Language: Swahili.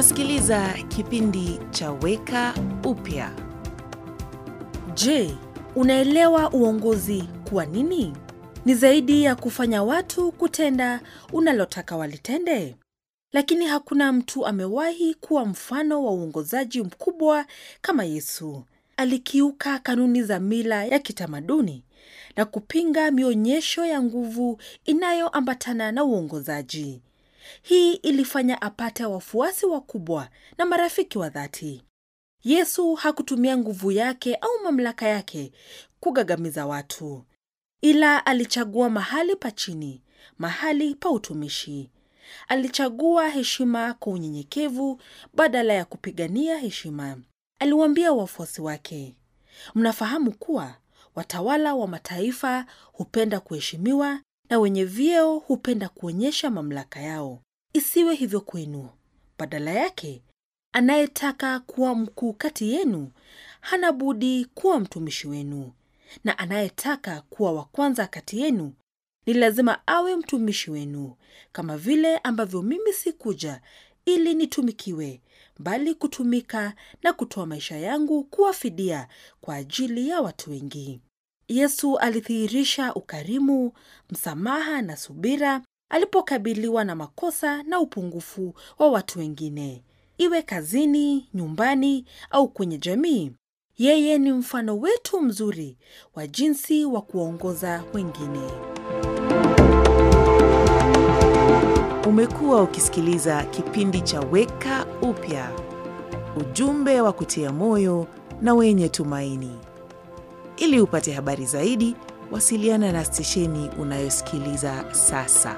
Unasikiliza kipindi cha Weka Upya. Je, unaelewa uongozi kuwa nini? Ni zaidi ya kufanya watu kutenda unalotaka walitende. Lakini hakuna mtu amewahi kuwa mfano wa uongozaji mkubwa kama Yesu. Alikiuka kanuni za mila ya kitamaduni na kupinga mionyesho ya nguvu inayoambatana na uongozaji. Hii ilifanya apate wafuasi wakubwa na marafiki wa dhati. Yesu hakutumia nguvu yake au mamlaka yake kugagamiza watu, ila alichagua mahali pa chini, mahali pa utumishi. Alichagua heshima kwa unyenyekevu badala ya kupigania heshima. Aliwaambia wafuasi wake, mnafahamu kuwa watawala wa mataifa hupenda kuheshimiwa na wenye vyeo hupenda kuonyesha mamlaka yao. Isiwe hivyo kwenu. Badala yake, anayetaka kuwa mkuu kati yenu hana budi kuwa mtumishi wenu, na anayetaka kuwa wa kwanza kati yenu ni lazima awe mtumishi wenu, kama vile ambavyo mimi sikuja ili nitumikiwe, bali kutumika na kutoa maisha yangu kuwa fidia kwa ajili ya watu wengi. Yesu alidhihirisha ukarimu, msamaha na subira alipokabiliwa na makosa na upungufu wa watu wengine, iwe kazini, nyumbani au kwenye jamii. Yeye ni mfano wetu mzuri wa jinsi wa kuwaongoza wengine. Umekuwa ukisikiliza kipindi cha Weka Upya, ujumbe wa kutia moyo na wenye tumaini. Ili upate habari zaidi, wasiliana na stesheni unayosikiliza sasa.